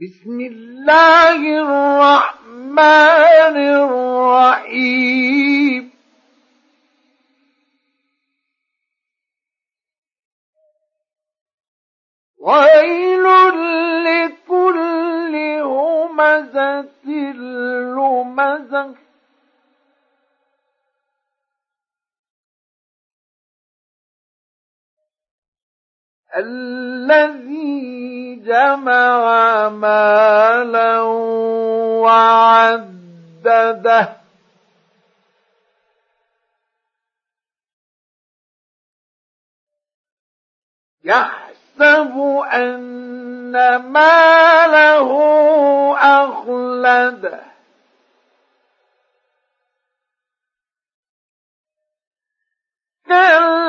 بسم الله الرحمن الرحيم. ويل لكل همزة لمزة. الذي جمع مالا وعدده. يحسب أن ماله أخلده كلا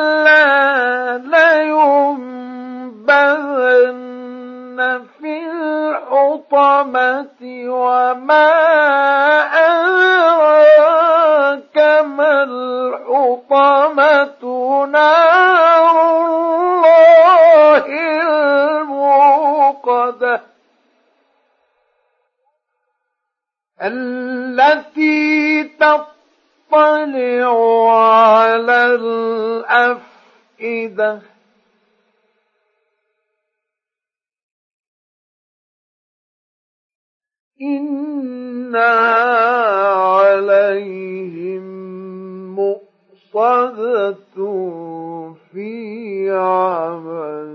الحطمة وما أدراك ما الحطمة نار الله الموقدة التي تطلع على الأفئدة إنا عليهم مؤصدة في عمل